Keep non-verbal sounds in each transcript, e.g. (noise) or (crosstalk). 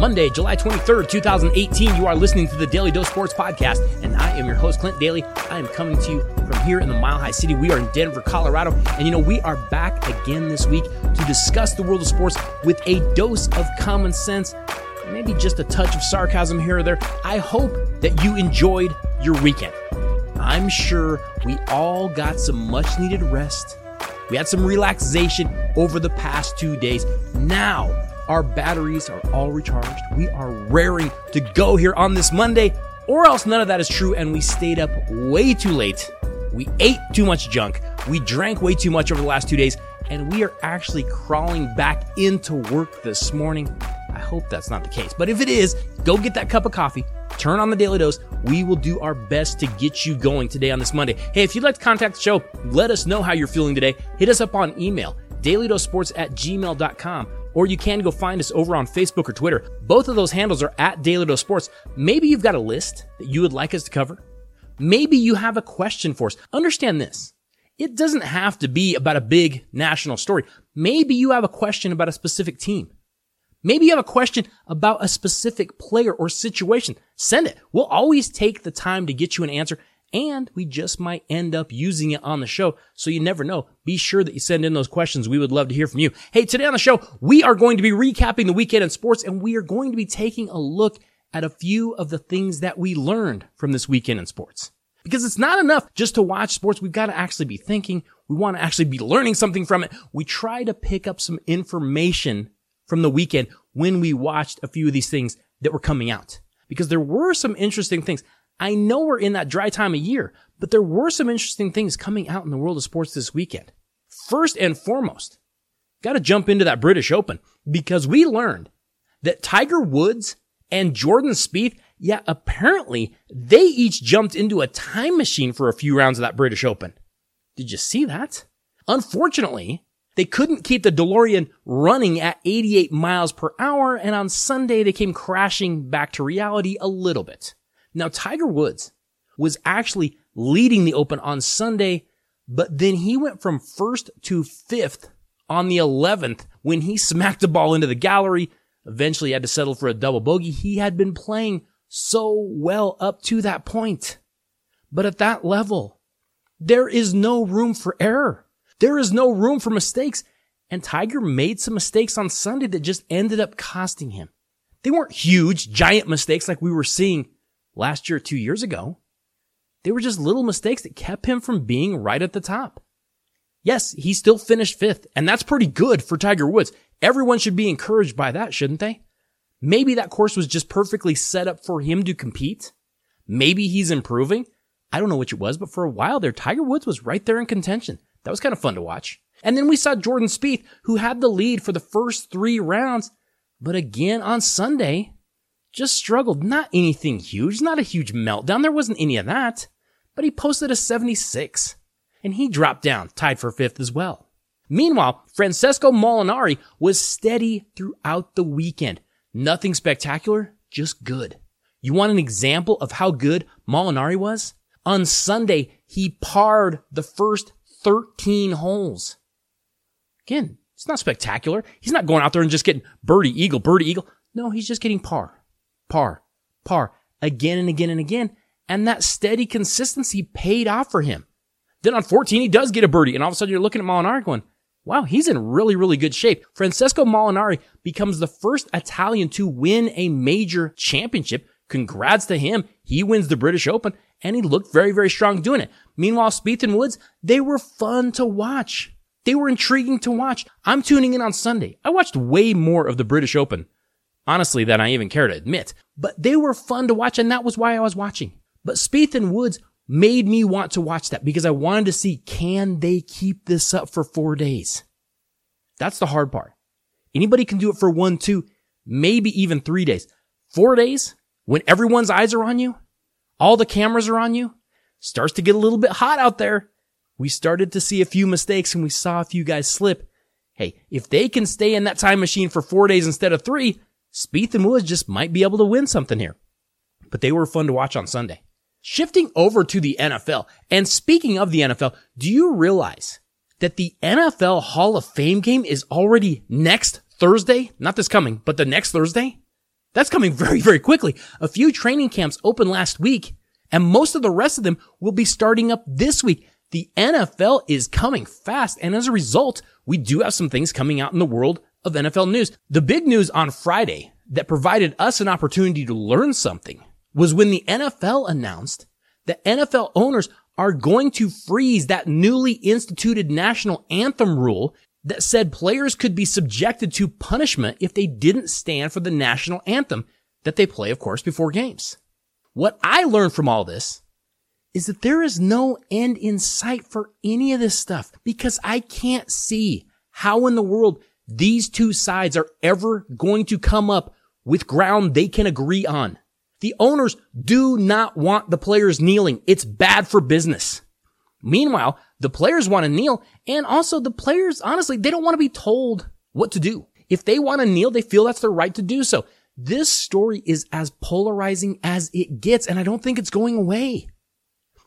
Monday, July 23rd, 2018. You are listening to the Daly Dose Sports Podcast, and I am your host, Clint Daly. I am coming to you from here in the Mile High City. We are in Denver, Colorado. And you know, we are back again this week to discuss the world of sports with a dose of common sense, maybe just a touch of sarcasm here or there. I hope that you enjoyed your weekend. I'm sure we all got some much needed rest. We had some relaxation over the past two days. Now, our batteries are all recharged. We are raring to go here on this Monday, or else none of that is true and we stayed up way too late. We ate too much junk. We drank way too much over the last two days, and we are actually crawling back into work this morning. I hope that's not the case. But if it is, go get that cup of coffee, turn on the Daly Dose. We will do our best to get you going today on this Monday. Hey, if you'd like to contact the show, let us know how you're feeling today. Hit us up on email, dailydosesports at gmail.com or you can go find us over on Facebook or Twitter. Both of those handles are at Daly Dose Sports. Maybe you've got a list that you would like us to cover. Maybe you have a question for us. Understand this. It doesn't have to be about a big national story. Maybe you have a question about a specific team. Maybe you have a question about a specific player or situation. Send it. We'll always take the time to get you an answer and we just might end up using it on the show. So you never know. Be sure that you send in those questions. We would love to hear from you. Hey, today on the show, we are going to be recapping the weekend in sports and we are going to be taking a look at a few of the things that we learned from this weekend in sports. Because it's not enough just to watch sports. We've got to actually be thinking. We want to actually be learning something from it. We try to pick up some information from the weekend when we watched a few of these things that were coming out. Because there were some interesting things. I know we're in that dry time of year, but there were some interesting things coming out in the world of sports this weekend. First and foremost, got to jump into that British Open because we learned that Tiger Woods and Jordan Spieth, yeah, apparently they each jumped into a time machine for a few rounds of that British Open. Did you see that? Unfortunately, they couldn't keep the DeLorean running at 88 miles per hour, and on Sunday they came crashing back to reality a little bit. Now, Tiger Woods was actually leading the Open on Sunday, but then he went from first to fifth on the 11th when he smacked the ball into the gallery. Eventually had to settle for a double bogey. He had been playing so well up to that point. But at that level, there is no room for error. There is no room for mistakes. And Tiger made some mistakes on Sunday that just ended up costing him. They weren't huge, giant mistakes like we were seeing last year, two years ago. They were just little mistakes that kept him from being right at the top. Yes, he still finished fifth, and that's pretty good for Tiger Woods. Everyone should be encouraged by that, shouldn't they? Maybe that course was just perfectly set up for him to compete. Maybe he's improving. I don't know which it was, but for a while there, Tiger Woods was right there in contention. That was kind of fun to watch. And then we saw Jordan Spieth, who had the lead for the first three rounds, but again on Sunday, just struggled. Not anything huge, not a huge meltdown. There wasn't any of that. But he posted a 76. And he dropped down, tied for fifth as well. Meanwhile, Francesco Molinari was steady throughout the weekend. Nothing spectacular, just good. You want an example of how good Molinari was? On Sunday, he parred the first 13 holes. Again, it's not spectacular. He's not going out there and just getting birdie eagle, birdie eagle. No, he's just getting par par, par, again and again and again. And that steady consistency paid off for him. Then on 14, he does get a birdie. And all of a sudden you're looking at Molinari going, wow, he's in really, really good shape. Francesco Molinari becomes the first Italian to win a major championship. Congrats to him. He wins the British Open and he looked very, very strong doing it. Meanwhile, Spieth and Woods, they were fun to watch. They were intriguing to watch. I'm tuning in on Sunday. I watched way more of the British Open honestly, than I even care to admit. But they were fun to watch, and that was why I was watching. But Spieth and Woods made me want to watch that because I wanted to see can they keep this up for four days? That's the hard part. Anybody can do it for one, two, maybe even three days. Four days, when everyone's eyes are on you, all the cameras are on you, starts to get a little bit hot out there. We started to see a few mistakes and we saw a few guys slip. Hey, if they can stay in that time machine for four days instead of three, Spieth and Woods just might be able to win something here. But they were fun to watch on Sunday. Shifting over to the NFL, and speaking of the NFL, do you realize that the NFL Hall of Fame game is already next Thursday? Not this coming, but the next Thursday? That's coming very, very quickly. A few training camps opened last week and most of the rest of them will be starting up this week. The NFL is coming fast. And as a result, we do have some things coming out in the world of NFL news. The big news on Friday that provided us an opportunity to learn something was when the NFL announced that NFL owners are going to freeze that newly instituted national anthem rule that said players could be subjected to punishment if they didn't stand for the national anthem that they play, of course, before games. What I learned from all this is that there is no end in sight for any of this stuff because I can't see how in the world these two sides are ever going to come up with ground they can agree on. The owners do not want the players kneeling. It's bad for business. Meanwhile, the players want to kneel and also the players, honestly, they don't want to be told what to do. If they want to kneel, they feel that's their right to do so. This story is as polarizing as it gets and I don't think it's going away.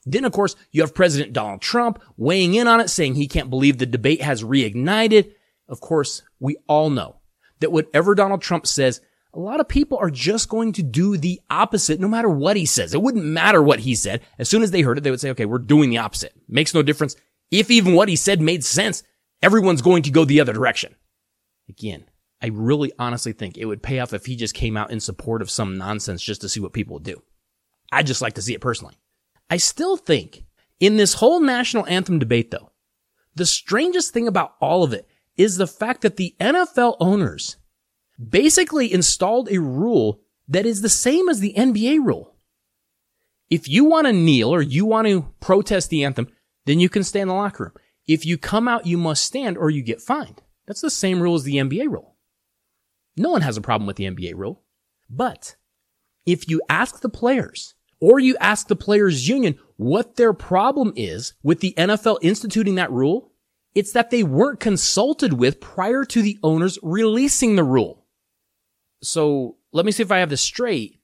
Then, of course, you have President Donald Trump weighing in on it, saying he can't believe the debate has reignited. Of course, we all know that whatever Donald Trump says, a lot of people are just going to do the opposite no matter what he says. It wouldn't matter what he said. As soon as they heard it, they would say, okay, we're doing the opposite. Makes no difference. If even what he said made sense, everyone's going to go the other direction. Again, I really honestly think it would pay off if he just came out in support of some nonsense just to see what people would do. I'd just like to see it personally. I still think in this whole national anthem debate, though, the strangest thing about all of it is the fact that the NFL owners basically installed a rule that is the same as the NBA rule. If you want to kneel or you want to protest the anthem, then you can stay in the locker room. If you come out, you must stand or you get fined. That's the same rule as the NBA rule. No one has a problem with the NBA rule. But if you ask the players or you ask the players union what their problem is with the NFL instituting that rule, it's that they weren't consulted with prior to the owners releasing the rule. So let me see if I have this straight.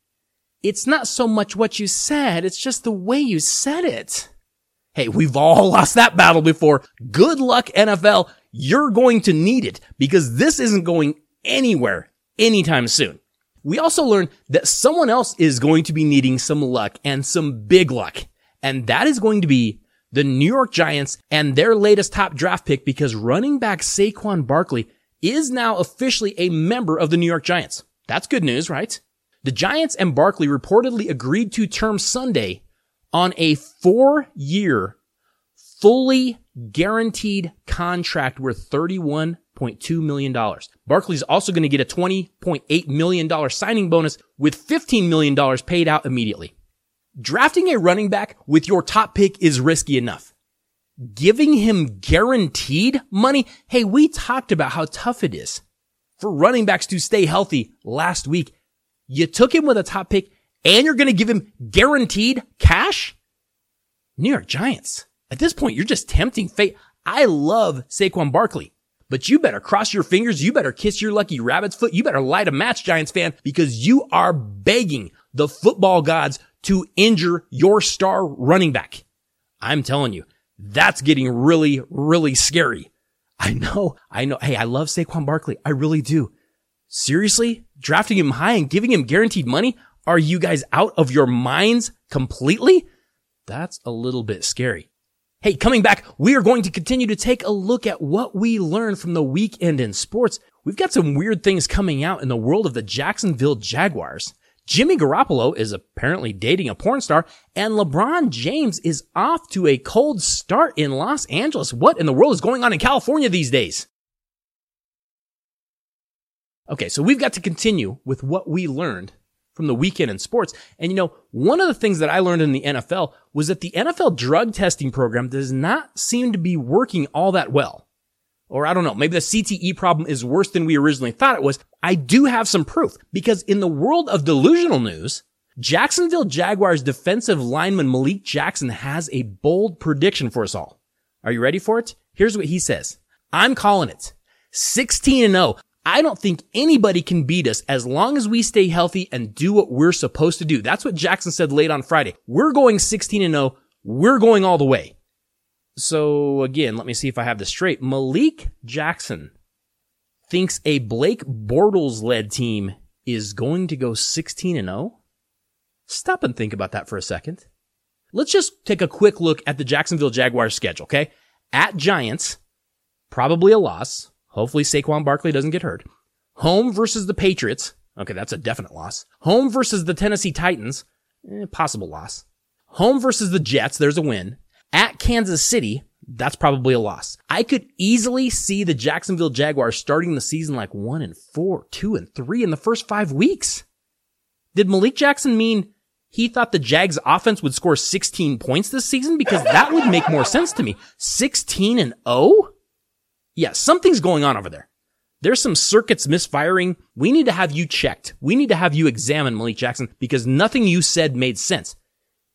It's not so much what you said, it's just the way you said it. Hey, we've all (laughs) lost that battle before. Good luck, NFL. You're going to need it because this isn't going anywhere anytime soon. We also learned that someone else is going to be needing some luck and some big luck. And that is going to be the New York Giants and their latest top draft pick because running back Saquon Barkley is now officially a member of the New York Giants. That's good news, right? The Giants and Barkley reportedly agreed to term Sunday on a four year, fully guaranteed contract worth 31 $20.2 million. Barkley's also going to get a $20.8 million signing bonus with $15 million paid out immediately. Drafting a running back with your top pick is risky enough. Giving him guaranteed money? Hey, we talked about how tough it is for running backs to stay healthy last week. You took him with a top pick and you're going to give him guaranteed cash? New York Giants. At this point, you're just tempting fate. I love Saquon Barkley. But you better cross your fingers. You better kiss your lucky rabbit's foot. You better light a match, Giants fan, because you are begging the football gods to injure your star running back. I'm telling you, that's getting really, really scary. I know, I know. Hey, I love Saquon Barkley. I really do. Seriously? Drafting him high and giving him guaranteed money? Are you guys out of your minds completely? That's a little bit scary. Hey, coming back, we are going to continue to take a look at what we learned from the weekend in sports. We've got some weird things coming out in the world of the Jacksonville Jaguars. Jimmy Garoppolo is apparently dating a porn star, and LeBron James is off to a cold start in Los Angeles. What in the world is going on in California these days? Okay, so we've got to continue with what we learned from the weekend in sports. And you know, one of the things that I learned in the NFL was that the NFL drug testing program does not seem to be working all that well. Or I don't know, maybe the CTE problem is worse than we originally thought it was. I do have some proof because in the world of delusional news, Jacksonville Jaguars defensive lineman Malik Jackson has a bold prediction for us all. Are you ready for it? Here's what he says. I'm calling it 16 and 0. I don't think anybody can beat us as long as we stay healthy and do what we're supposed to do. That's what Jackson said late on Friday. We're going 16 and 0. We're going all the way. So again, let me see if I have this straight. Malik Jackson thinks a Blake Bortles led team is going to go 16 and 0? Stop and think about that for a second. Let's just take a quick look at the Jacksonville Jaguars schedule, okay? At Giants, probably a loss. Hopefully Saquon Barkley doesn't get hurt. Home versus the Patriots. Okay, that's a definite loss. Home versus the Tennessee Titans. Eh, possible loss. Home versus the Jets. There's a win. At Kansas City. That's probably a loss. I could easily see the Jacksonville Jaguars starting the season like one and four, two and three in the first five weeks. Did Malik Jackson mean he thought the Jags offense would score 16 points this season? Because that would make more sense to me. 16 and 0? Yeah, something's going on over there. There's some circuits misfiring. We need to have you checked. We need to have you examine Malik Jackson because nothing you said made sense.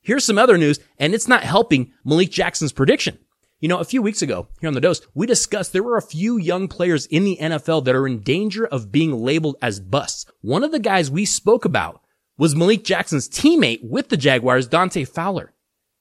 Here's some other news, and it's not helping Malik Jackson's prediction. You know, a few weeks ago here on the dose, we discussed there were a few young players in the NFL that are in danger of being labeled as busts. One of the guys we spoke about was Malik Jackson's teammate with the Jaguars, Dante Fowler.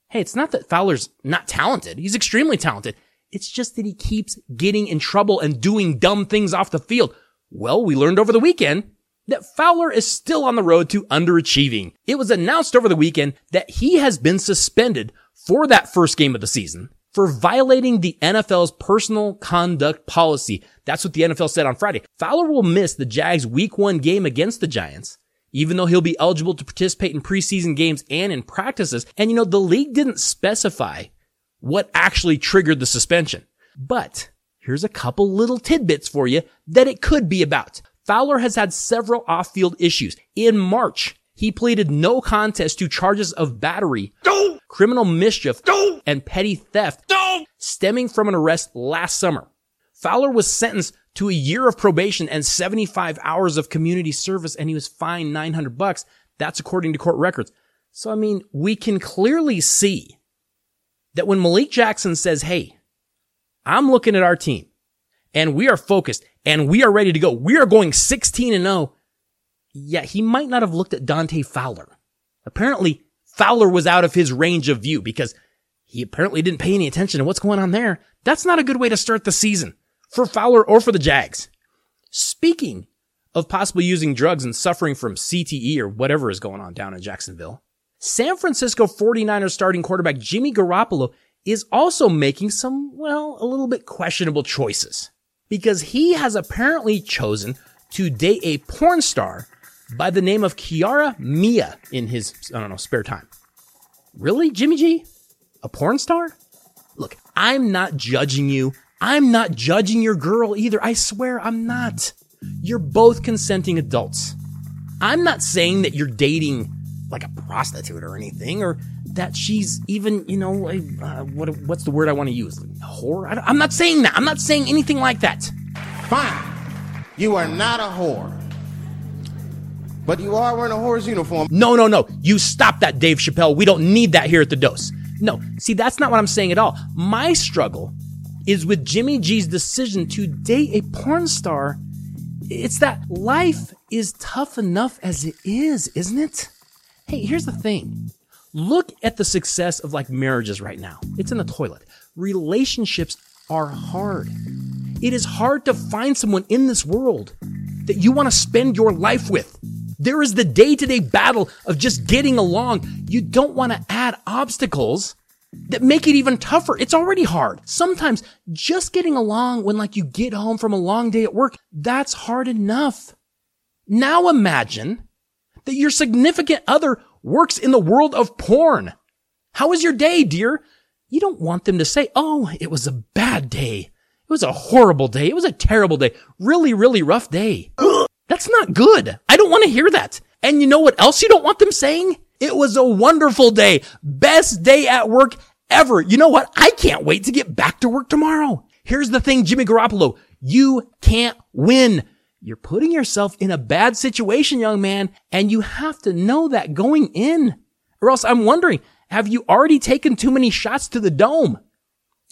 Hey, it's not that Fowler's not talented. He's extremely talented. It's just that he keeps getting in trouble and doing dumb things off the field. Well, we learned over the weekend that Fowler is still on the road to underachieving. It was announced over the weekend that he has been suspended for that first game of the season for violating the NFL's personal conduct policy. That's what the NFL said on Friday. Fowler will miss the Jags week one game against the Giants, even though he'll be eligible to participate in preseason games and in practices. And you know, the league didn't specify what actually triggered the suspension. But here's a couple little tidbits for you that it could be about. Fowler has had several off-field issues. In March, he pleaded no contest to charges of battery, criminal mischief, and petty theft stemming from an arrest last summer. Fowler was sentenced to a year of probation and 75 hours of community service and he was fined 900 bucks. That's according to court records. So, I mean, we can clearly see that when Malik Jackson says, Hey, I'm looking at our team and we are focused and we are ready to go. We are going 16 and 0. Yeah, he might not have looked at Dante Fowler. Apparently Fowler was out of his range of view because he apparently didn't pay any attention to what's going on there. That's not a good way to start the season for Fowler or for the Jags. Speaking of possibly using drugs and suffering from CTE or whatever is going on down in Jacksonville, San Francisco 49ers starting quarterback Jimmy Garoppolo is also making some, well, a little bit questionable choices because he has apparently chosen to date a porn star by the name of Kiara Mia in his, I don't know, spare time. Really, Jimmy G? A porn star? Look, I'm not judging you. I'm not judging your girl either. I swear I'm not. You're both consenting adults. I'm not saying that you're dating like a prostitute or anything, or that she's even, you know, uh, what what's the word I want to use? A whore? I, I'm not saying that. I'm not saying anything like that. Fine. You are not a whore. But you are wearing a whore's uniform. No, no, no. You stop that, Dave Chappelle. We don't need that here at the dose. No, see, that's not what I'm saying at all. My struggle is with Jimmy G's decision to date a porn star. It's that life is tough enough as it is, isn't it? Hey, here's the thing. Look at the success of like marriages right now. It's in the toilet. Relationships are hard. It is hard to find someone in this world that you want to spend your life with. There is the day to day battle of just getting along. You don't want to add obstacles that make it even tougher. It's already hard. Sometimes just getting along when like you get home from a long day at work, that's hard enough. Now imagine that your significant other works in the world of porn. How was your day, dear? You don't want them to say, Oh, it was a bad day. It was a horrible day. It was a terrible day. Really, really rough day. (gasps) That's not good. I don't want to hear that. And you know what else you don't want them saying? It was a wonderful day. Best day at work ever. You know what? I can't wait to get back to work tomorrow. Here's the thing, Jimmy Garoppolo. You can't win. You're putting yourself in a bad situation, young man, and you have to know that going in. Or else I'm wondering, have you already taken too many shots to the dome?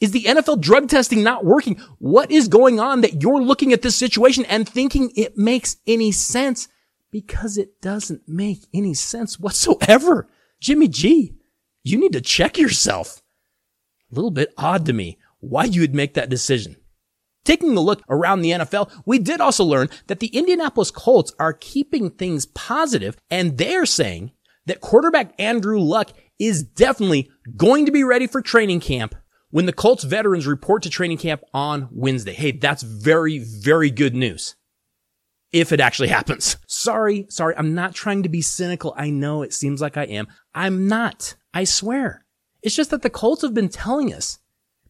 Is the NFL drug testing not working? What is going on that you're looking at this situation and thinking it makes any sense? Because it doesn't make any sense whatsoever. Jimmy G, you need to check yourself. A little bit odd to me why you would make that decision. Taking a look around the NFL, we did also learn that the Indianapolis Colts are keeping things positive and they're saying that quarterback Andrew Luck is definitely going to be ready for training camp when the Colts veterans report to training camp on Wednesday. Hey, that's very, very good news. If it actually happens. Sorry, sorry, I'm not trying to be cynical. I know it seems like I am. I'm not. I swear. It's just that the Colts have been telling us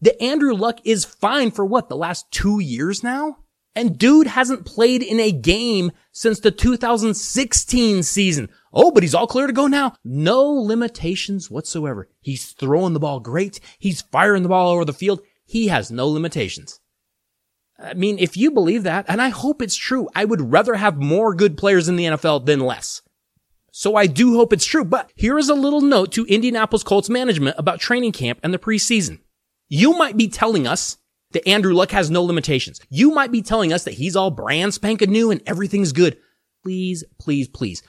that Andrew Luck is fine for what, the last two years now? And dude hasn't played in a game since the 2016 season. Oh, but he's all clear to go now. No limitations whatsoever. He's throwing the ball great. He's firing the ball over the field. He has no limitations. I mean, if you believe that, and I hope it's true, I would rather have more good players in the NFL than less. So I do hope it's true, but here is a little note to Indianapolis Colts management about training camp and the preseason. You might be telling us that Andrew Luck has no limitations. You might be telling us that he's all brand spanking new and everything's good. Please, please, please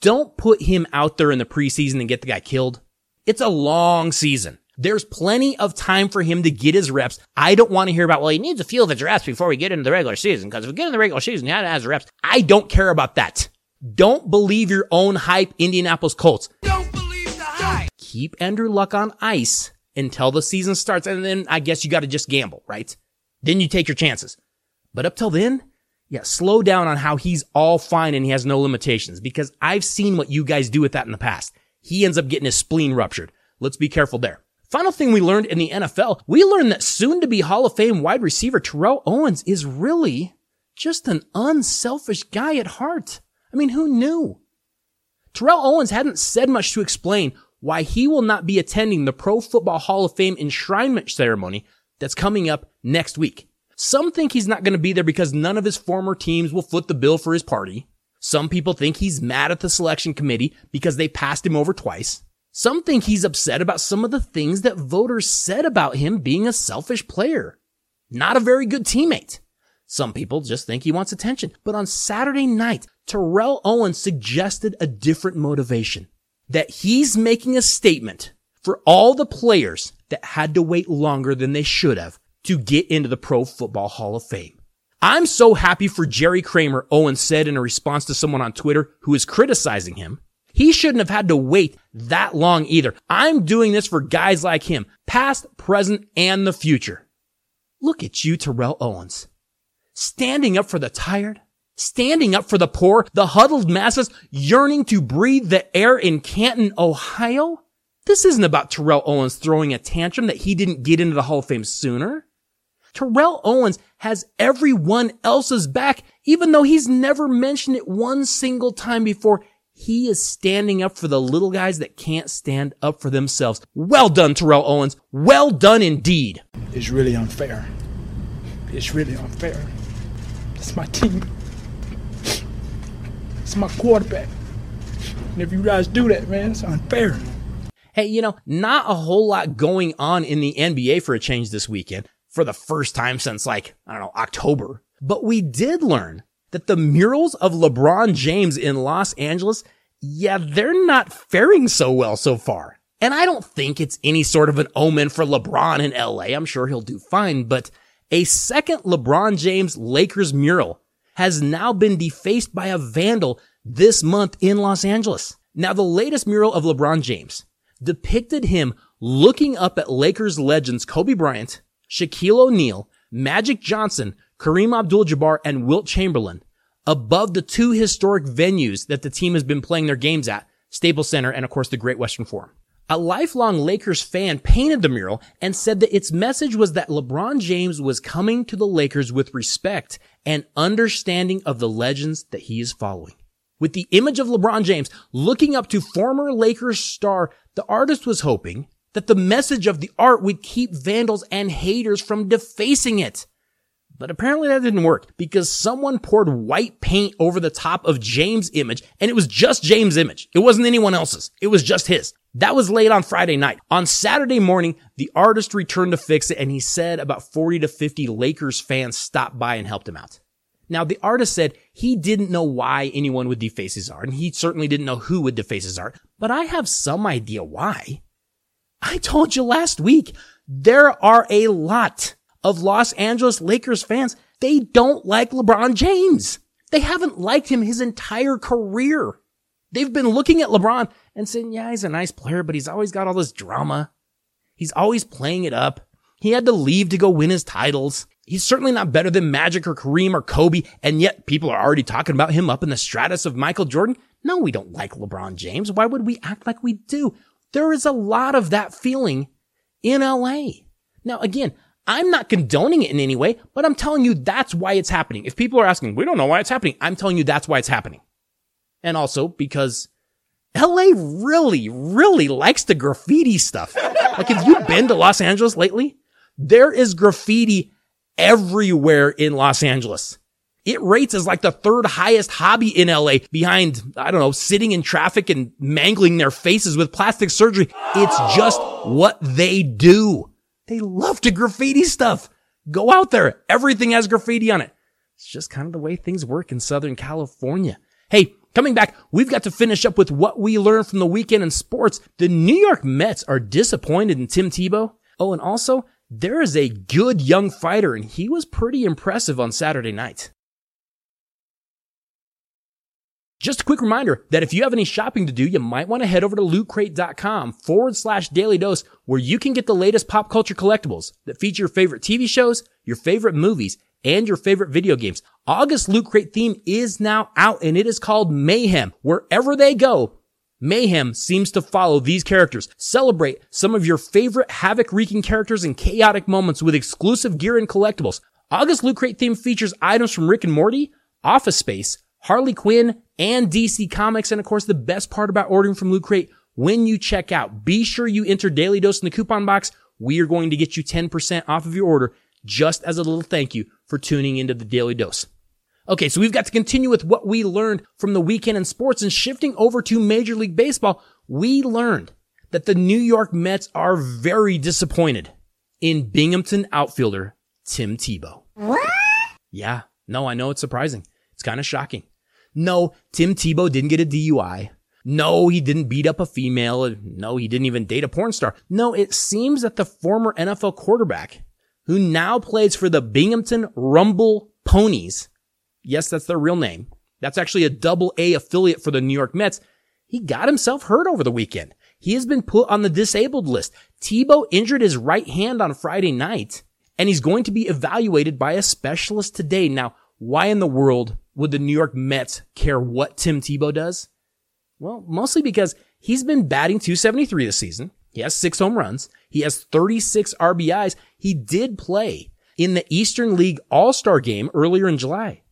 don't put him out there in the preseason and get the guy killed. It's a long season. There's plenty of time for him to get his reps. I don't want to hear about, well, he needs a feel of his reps before we get into the regular season. Cause if we get in the regular season, he has reps. I don't care about that. Don't believe your own hype, Indianapolis Colts. Don't believe the hype. Keep Andrew Luck on ice until the season starts. And then I guess you got to just gamble, right? Then you take your chances. But up till then, yeah, slow down on how he's all fine and he has no limitations because I've seen what you guys do with that in the past. He ends up getting his spleen ruptured. Let's be careful there. Final thing we learned in the NFL, we learned that soon to be Hall of Fame wide receiver Terrell Owens is really just an unselfish guy at heart. I mean, who knew? Terrell Owens hadn't said much to explain why he will not be attending the Pro Football Hall of Fame enshrinement ceremony that's coming up next week. Some think he's not going to be there because none of his former teams will foot the bill for his party. Some people think he's mad at the selection committee because they passed him over twice. Some think he's upset about some of the things that voters said about him being a selfish player. Not a very good teammate. Some people just think he wants attention. But on Saturday night, Terrell Owens suggested a different motivation that he's making a statement for all the players that had to wait longer than they should have to get into the Pro Football Hall of Fame. I'm so happy for Jerry Kramer, Owen said in a response to someone on Twitter who is criticizing him. He shouldn't have had to wait that long either. I'm doing this for guys like him, past, present, and the future. Look at you, Terrell Owens. Standing up for the tired, standing up for the poor, the huddled masses yearning to breathe the air in Canton, Ohio? This isn't about Terrell Owens throwing a tantrum that he didn't get into the Hall of Fame sooner. Terrell Owens has everyone else's back, even though he's never mentioned it one single time before. He is standing up for the little guys that can't stand up for themselves. Well done, Terrell Owens. Well done indeed. It's really unfair. It's really unfair. It's my team. It's my quarterback. And if you guys do that, man, it's unfair. Hey, you know, not a whole lot going on in the NBA for a change this weekend for the first time since like, I don't know, October. But we did learn that the murals of LeBron James in Los Angeles, yeah, they're not faring so well so far. And I don't think it's any sort of an omen for LeBron in LA. I'm sure he'll do fine, but a second LeBron James Lakers mural has now been defaced by a vandal this month in Los Angeles. Now, the latest mural of LeBron James depicted him looking up at Lakers legends Kobe Bryant, Shaquille O'Neal, Magic Johnson, Kareem Abdul-Jabbar, and Wilt Chamberlain above the two historic venues that the team has been playing their games at, Staples Center and of course the Great Western Forum. A lifelong Lakers fan painted the mural and said that its message was that LeBron James was coming to the Lakers with respect and understanding of the legends that he is following. With the image of LeBron James looking up to former Lakers star, the artist was hoping that the message of the art would keep vandals and haters from defacing it. But apparently that didn't work because someone poured white paint over the top of James' image and it was just James' image. It wasn't anyone else's. It was just his. That was late on Friday night. On Saturday morning, the artist returned to fix it and he said about 40 to 50 Lakers fans stopped by and helped him out. Now, the artist said he didn't know why anyone would deface his art and he certainly didn't know who would deface his art, but I have some idea why. I told you last week, there are a lot of Los Angeles Lakers fans, they don't like LeBron James. They haven't liked him his entire career. They've been looking at LeBron and saying, yeah, he's a nice player, but he's always got all this drama. He's always playing it up. He had to leave to go win his titles. He's certainly not better than Magic or Kareem or Kobe, and yet people are already talking about him up in the stratus of Michael Jordan. No, we don't like LeBron James. Why would we act like we do? There is a lot of that feeling in LA. Now, again, I'm not condoning it in any way, but I'm telling you that's why it's happening. If people are asking, we don't know why it's happening, I'm telling you that's why it's happening. And also because LA really, really likes the graffiti stuff. Like, have you been to Los Angeles lately? There is graffiti everywhere in Los Angeles. It rates as like the third highest hobby in LA behind, I don't know, sitting in traffic and mangling their faces with plastic surgery. It's just what they do. They love to graffiti stuff. Go out there. Everything has graffiti on it. It's just kind of the way things work in Southern California. Hey, coming back, we've got to finish up with what we learned from the weekend in sports. The New York Mets are disappointed in Tim Tebow. Oh, and also, there is a good young fighter, and he was pretty impressive on Saturday night. Just a quick reminder that if you have any shopping to do, you might want to head over to lootcrate.com forward slash daily dose where you can get the latest pop culture collectibles that feature your favorite TV shows, your favorite movies, and your favorite video games. August Loot Crate theme is now out and it is called Mayhem. Wherever they go, Mayhem seems to follow these characters. Celebrate some of your favorite havoc wreaking characters and chaotic moments with exclusive gear and collectibles. August Loot Crate theme features items from Rick and Morty, Office Space, Harley Quinn, and DC Comics. And of course, the best part about ordering from Loot Crate, when you check out, be sure you enter Daily Dose in the coupon box. We are going to get you 10% off of your order just as a little thank you for tuning into the Daly Dose. Okay, so we've got to continue with what we learned from the weekend in sports and shifting over to Major League Baseball. We learned that the New York Mets are very disappointed in Binghamton outfielder Tim Tebow. What? Yeah, no, I know it's surprising. It's kind of shocking. No, Tim Tebow didn't get a DUI. No, he didn't beat up a female. No, he didn't even date a porn star. No, it seems that the former NFL quarterback, who now plays for the Binghamton Rumble Ponies, yes, that's their real name. That's actually a double A affiliate for the New York Mets. He got himself hurt over the weekend. He has been put on the disabled list. Tebow injured his right hand on Friday night, and he's going to be evaluated by a specialist today. Now, why in the world would the New York Mets care what Tim Tebow does? Well, mostly because he's been batting 273 this season. He has six home runs. He has 36 RBIs. He did play in the Eastern League All-Star game earlier in July.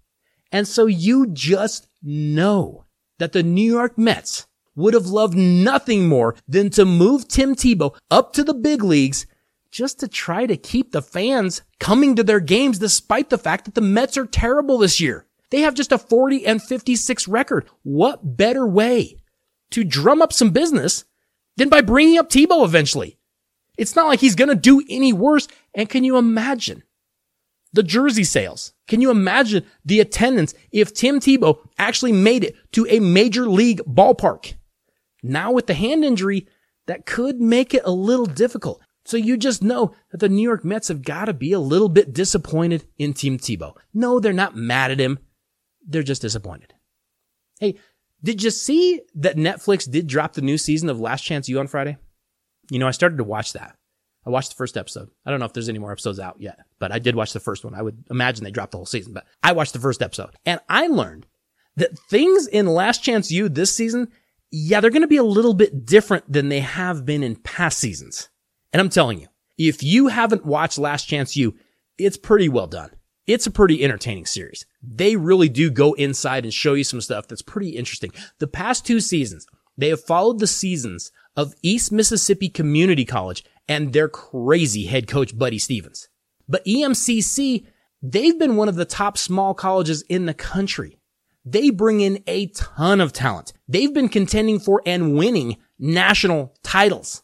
And so you just know that the New York Mets would have loved nothing more than to move Tim Tebow up to the big leagues just to try to keep the fans coming to their games despite the fact that the Mets are terrible this year. They have just a 40 and 56 record. What better way to drum up some business than by bringing up Tebow eventually? It's not like he's going to do any worse. And can you imagine the jersey sales? Can you imagine the attendance if Tim Tebow actually made it to a major league ballpark? Now with the hand injury, that could make it a little difficult. So you just know that the New York Mets have got to be a little bit disappointed in Tim Tebow. No, they're not mad at him. They're just disappointed. Hey, did you see that Netflix did drop the new season of Last Chance U on Friday? You know, I started to watch that. I watched the first episode. I don't know if there's any more episodes out yet, but I did watch the first one. I would imagine they dropped the whole season, but I watched the first episode and I learned that things in Last Chance U this season, yeah, they're going to be a little bit different than they have been in past seasons. And I'm telling you, if you haven't watched Last Chance U, it's pretty well done. It's a pretty entertaining series. They really do go inside and show you some stuff that's pretty interesting. The past two seasons, they have followed the seasons of East Mississippi Community College and their crazy head coach, Buddy Stephens. But EMCC, they've been one of the top small colleges in the country. They bring in a ton of talent. They've been contending for and winning national titles.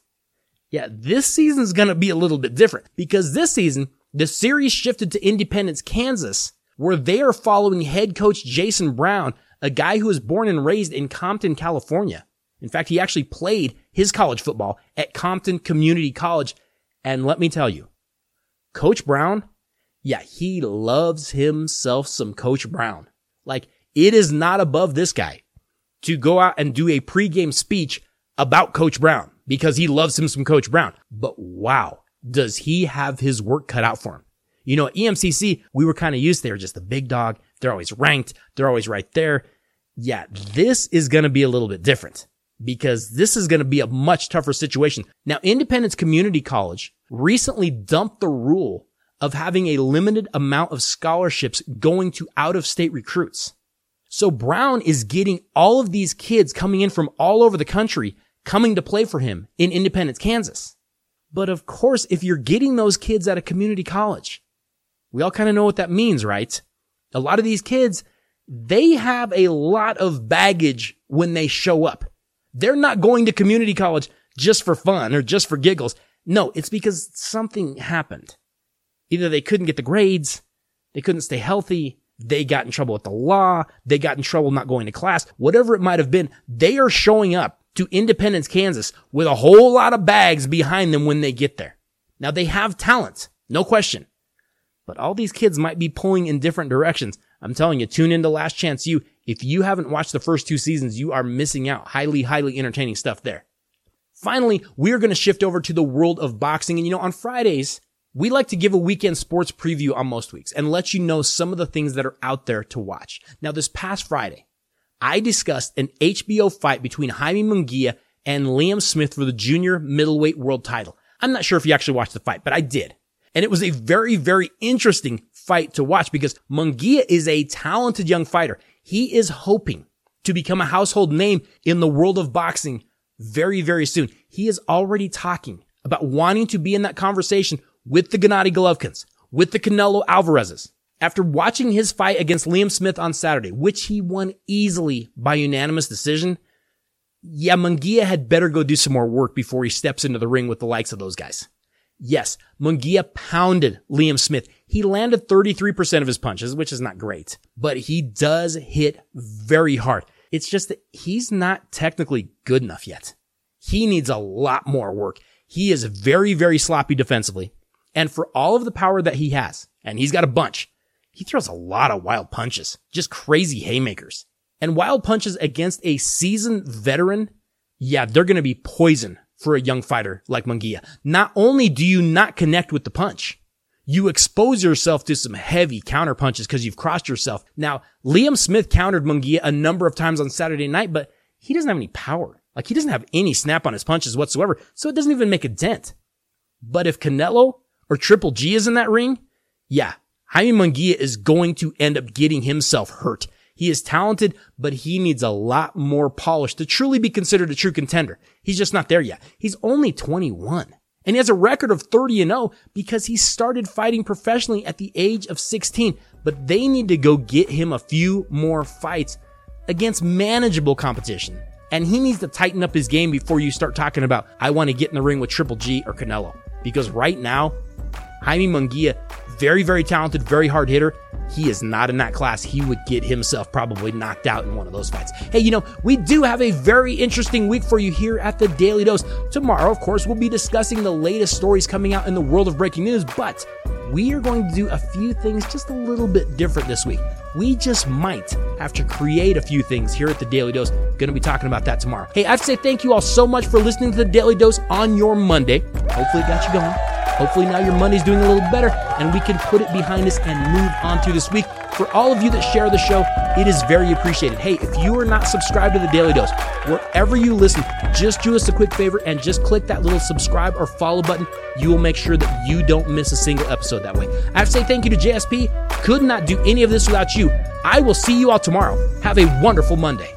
Yeah, this season's gonna be a little bit different because this season, the series shifted to Independence, Kansas, where they are following head coach Jason Brown, a guy who was born and raised in Compton, California. In fact, he actually played his college football at Compton Community College. And let me tell you, Coach Brown Yeah, he loves himself some Coach Brown. Like, it is not above this guy to go out and do a pregame speech about Coach Brown because he loves him some Coach Brown. But wow, does he have his work cut out for him? You know, EMCC, we were kind of used. They were just the big dog. They're always ranked. They're always right there. Yeah, this is going to be a little bit different because this is going to be a much tougher situation. Now, Independence Community College recently dumped the rule of having a limited amount of scholarships going to out of state recruits. So Brown is getting all of these kids coming in from all over the country coming to play for him in Independence, Kansas. But of course, if you're getting those kids at a community college, we all kind of know what that means, right? A lot of these kids, they have a lot of baggage when they show up. They're not going to community college just for fun or just for giggles. No, it's because something happened. Either they couldn't get the grades, they couldn't stay healthy, they got in trouble with the law, they got in trouble not going to class, whatever it might have been, they are showing up to Independence, Kansas with a whole lot of bags behind them when they get there. Now they have talent, no question. But all these kids might be pulling in different directions. I'm telling you, tune into Last Chance U. If you haven't watched the first two seasons, you are missing out. Highly, highly entertaining stuff there. Finally, we're going to shift over to the world of boxing. And you know, on Fridays, we like to give a weekend sports preview on most weeks and let you know some of the things that are out there to watch. Now, this past Friday, I discussed an HBO fight between Jaime Munguia and Liam Smith for the junior middleweight world title. I'm not sure if you actually watched the fight, but I did. And it was a very, very interesting fight to watch because Munguia is a talented young fighter. He is hoping to become a household name in the world of boxing very, very soon. He is already talking about wanting to be in that conversation with the Gennady Golovkins, with the Canelo Alvarezes. After watching his fight against Liam Smith on Saturday, which he won easily by unanimous decision, yeah, Munguia had better go do some more work before he steps into the ring with the likes of those guys. Yes, Munguia pounded Liam Smith. He landed 33% of his punches, which is not great, but he does hit very hard. It's just that he's not technically good enough yet. He needs a lot more work. He is very, very sloppy defensively. And for all of the power that he has, and he's got a bunch, he throws a lot of wild punches, just crazy haymakers. And wild punches against a seasoned veteran, yeah, they're going to be poison for a young fighter like Munguia. Not only do you not connect with the punch, you expose yourself to some heavy counter punches because you've crossed yourself. Now, Liam Smith countered Munguia a number of times on Saturday night, but he doesn't have any power. Like he doesn't have any snap on his punches whatsoever, so it doesn't even make a dent. But if Canelo or Triple G is in that ring, yeah, Jaime Munguia is going to end up getting himself hurt. He is talented, but he needs a lot more polish to truly be considered a true contender. He's just not there yet. He's only 21 and he has a record of 30 and 0 because he started fighting professionally at the age of 16, but they need to go get him a few more fights against manageable competition. And he needs to tighten up his game before you start talking about, I want to get in the ring with Triple G or Canelo. Because right now, Jaime Munguia very, very talented, very hard hitter. He is not in that class. He would get himself probably knocked out in one of those fights. Hey, you know, we do have a very interesting week for you here at the Daly Dose. Tomorrow, of course, we'll be discussing the latest stories coming out in the world of breaking news, but we are going to do a few things just a little bit different this week. We just might have to create a few things here at the Daly Dose. Going to be talking about that tomorrow. Hey, I have to say thank you all so much for listening to the Daly Dose on your Monday. Hopefully, it got you going. Hopefully now your Monday's doing a little better and we can put it behind us and move on through this week. For all of you that share the show, it is very appreciated. Hey, if you are not subscribed to the Daly Dose, wherever you listen, just do us a quick favor and just click that little subscribe or follow button. You will make sure that you don't miss a single episode that way. I have to say thank you to JSP. Could not do any of this without you. I will see you all tomorrow. Have a wonderful Monday.